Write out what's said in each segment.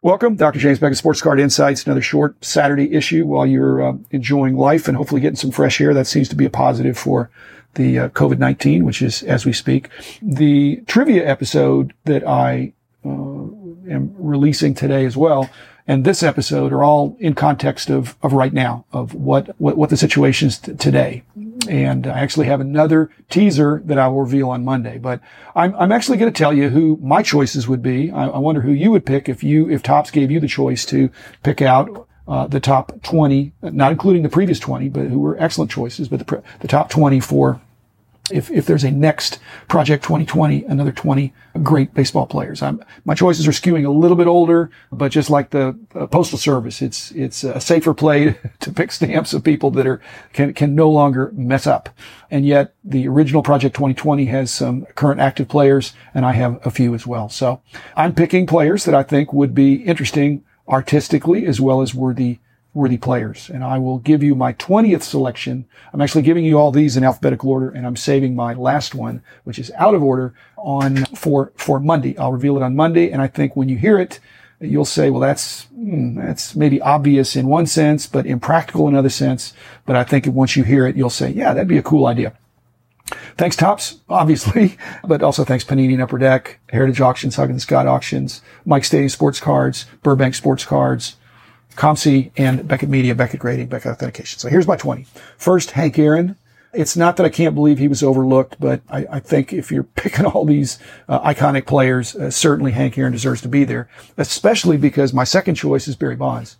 Welcome, Dr. James Beckett, Sports Card Insights, another short Saturday issue while you're uh, enjoying life and hopefully getting some fresh air. That seems to be a positive for the uh, COVID-19, which is as we speak. The trivia episode that I uh, am releasing today as well and this episode are all in context of, of right now, of what, what, what the situation is t- today. And I actually have another teaser that I will reveal on Monday, but I'm, I'm actually going to tell you who my choices would be. I, I wonder who you would pick if you, if Topps gave you the choice to pick out uh, the top 20, not including the previous 20, but who were excellent choices, but the, the top 20 for if, if there's a next Project 2020, another 20 great baseball players. I'm, my choices are skewing a little bit older, but just like the uh, postal service, it's, it's a safer play to pick stamps of people that are, can, can no longer mess up. And yet the original Project 2020 has some current active players and I have a few as well. So I'm picking players that I think would be interesting artistically as well as worthy worthy players. And I will give you my 20th selection. I'm actually giving you all these in alphabetical order and I'm saving my last one, which is out of order on for, for Monday. I'll reveal it on Monday. And I think when you hear it, you'll say, well, that's, hmm, that's maybe obvious in one sense, but impractical in another sense. But I think once you hear it, you'll say, yeah, that'd be a cool idea. Thanks Topps, obviously, but also thanks Panini and Upper Deck, Heritage Auctions, Huggins Scott Auctions, Mike Stadium Sports Cards, Burbank Sports Cards, COMC, and Beckett Media, Beckett Grading, Beckett Authentication. So here's my 20. First, Hank Aaron. It's not that I can't believe he was overlooked, but I, I think if you're picking all these uh, iconic players, uh, certainly Hank Aaron deserves to be there, especially because my second choice is Barry Bonds.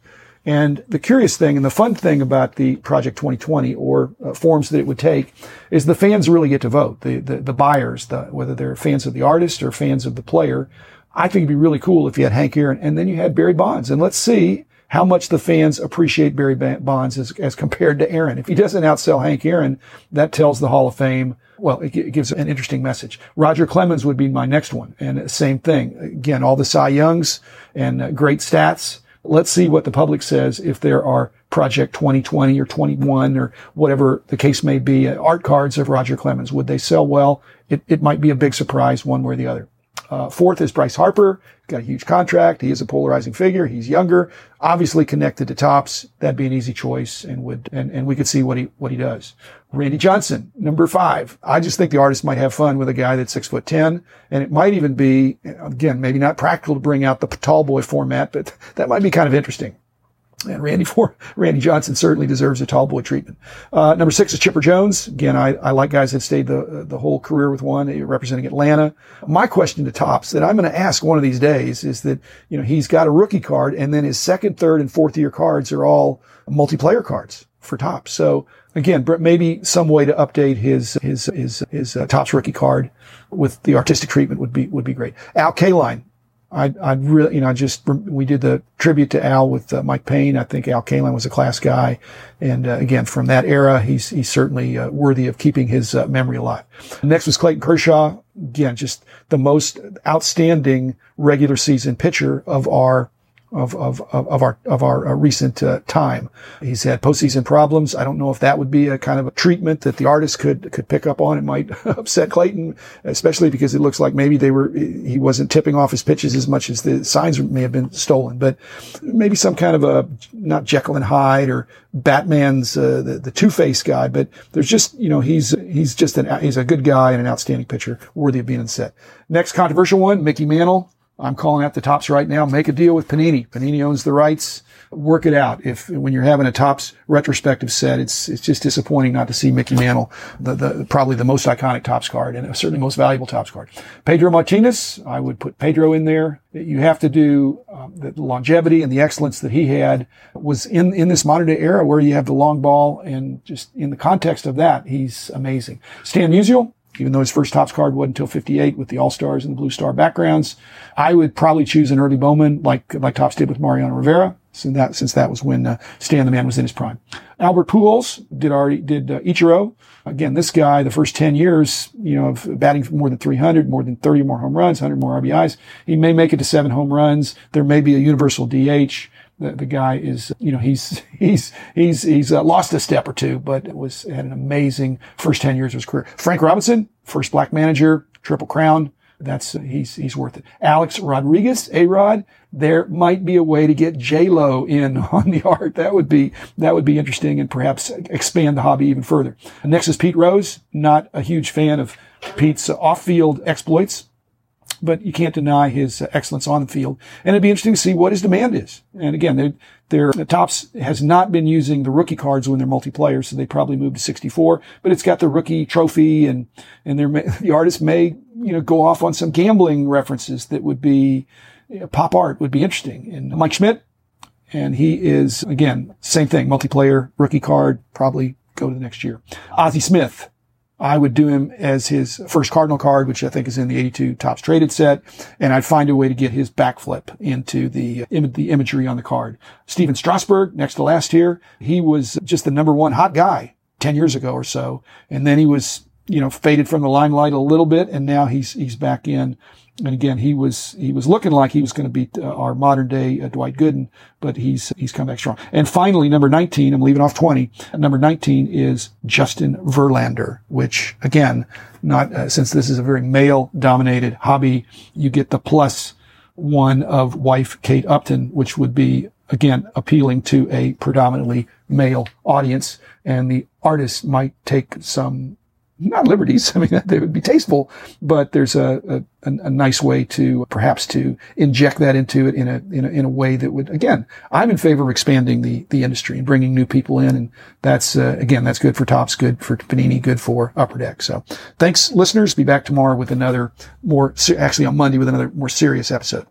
And the curious thing and the fun thing about the Project 2020 or uh, forms that it would take is the fans really get to vote. The, the, the buyers, the, whether they're fans of the artist or fans of the player. I think it'd be really cool if you had Hank Aaron and then you had Barry Bonds. And let's see how much the fans appreciate Barry Bonds as, as compared to Aaron. If he doesn't outsell Hank Aaron, that tells the Hall of Fame, well, it, it gives an interesting message. Roger Clemens would be my next one. And same thing. Again, all the Cy Youngs and uh, great stats. Let's see what the public says if there are Project 2020 or 21 or whatever the case may be, uh, art cards of Roger Clemens. Would they sell well? It, it might be a big surprise one way or the other. Uh, fourth is Bryce Harper. Got a huge contract. He is a polarizing figure. He's younger, obviously connected to Topps. That'd be an easy choice and would, and, and we could see what he, what he does. Randy Johnson, number five. I just think the artist might have fun with a guy that's six foot 10. And it might even be, again, maybe not practical to bring out the tall boy format, but that might be kind of interesting. And Randy for Randy Johnson certainly deserves a tall boy treatment. Uh, number six is Chipper Jones. Again, I, I like guys that stayed the the whole career with one, representing Atlanta. My question to Topps that I'm going to ask one of these days is that you know he's got a rookie card, and then his second, third, and fourth year cards are all multiplayer cards for Topps. So again, maybe some way to update his his his his uh, Topps rookie card with the artistic treatment would be would be great. Al Kaline, I, I really, you know, I just, we did the tribute to Al with uh, Mike Payne. I think Al Kaline was a class guy. And uh, again, from that era, he's, he's certainly uh, worthy of keeping his uh, memory alive. Next was Clayton Kershaw. Again, just the most outstanding regular season pitcher of our of of of our of our uh, recent uh, time. He's had postseason problems. I don't know if that would be a kind of a treatment that the artist could could pick up on. It might upset Clayton, especially because it looks like maybe they were he wasn't tipping off his pitches as much as the signs may have been stolen. But maybe some kind of a not Jekyll and Hyde or Batman's uh, the, the Two Face guy. But there's just you know he's he's just an he's a good guy and an outstanding pitcher, worthy of being in set. Next controversial one, Mickey Mantle. I'm calling out the Topps right now. Make a deal with Panini. Panini owns the rights. Work it out. If when you're having a Topps retrospective set, it's it's just disappointing not to see Mickey Mantle, the, the probably the most iconic Topps card and certainly most valuable Topps card. Pedro Martinez, I would put Pedro in there. You have to do um, the longevity and the excellence that he had was in in this modern day era where you have the long ball and just in the context of that, he's amazing. Stan Musial, even though his first Topps card wasn't until 58 with the All Stars and the Blue Star backgrounds. I would probably choose an early Bowman like, like Topps did with Mariano Rivera. Since that, since that was when uh, Stan the Man was in his prime. Albert Pujols did already, did uh, Ichiro. Again, this guy, the first 10 years, you know, of batting for more than 300, more than 30 more home runs, 100 more RBIs. He may make it to seven home runs. There may be a universal DH the, the guy is, you know, he's, he's, he's, he's uh, lost a step or two, but it was, had an amazing first 10 years of his career. Frank Robinson, first black manager, triple crown, that's, he's, he's worth it. Alex Rodriguez, A-Rod, there might be a way to get J-Lo in on the art. That would be, that would be interesting and perhaps expand the hobby even further. Next is Pete Rose. Not a huge fan of Pete's off-field exploits but you can't deny his uh, excellence on the field. And it'd be interesting to see what his demand is. And again, their, their the Topps has not been using the rookie cards when they're multiplayer, so they probably moved to 64, but it's got the rookie trophy and, and the artist may, you know, go off on some gambling references that would be, you know, pop art would be interesting. And Mike Schmidt, and he is, again, same thing, multiplayer, rookie card, probably go to the next year. Ozzie Smith, I would do him as his first Cardinal card, which I think is in the 82 Topps traded set. And I'd find a way to get his backflip into the, uh, the imagery on the card. Stephen Strasburg, next to last here, he was just the number one hot guy 10 years ago or so. And then he was, you know, faded from the limelight a little bit. And now he's, he's back in and again, he was he was looking like he was going to beat uh, our modern day uh, Dwight Gooden, but he's he's come back strong. And finally, number 19, I'm leaving off 20. Number 19 is Justin Verlander, which again, not uh, since this is a very male dominated hobby, you get the plus one of wife Kate Upton, which would be again appealing to a predominantly male audience, and the artist might take some not liberties. I mean, they would be tasteful, but there's a, a, a, nice way to perhaps to inject that into it in a, in a, in a way that would, again, I'm in favor of expanding the, the industry and bringing new people in. And that's, uh, again, that's good for Topps, good for Panini, good for Upper Deck. So thanks listeners. Be back tomorrow with another more, actually on Monday with another more serious episode.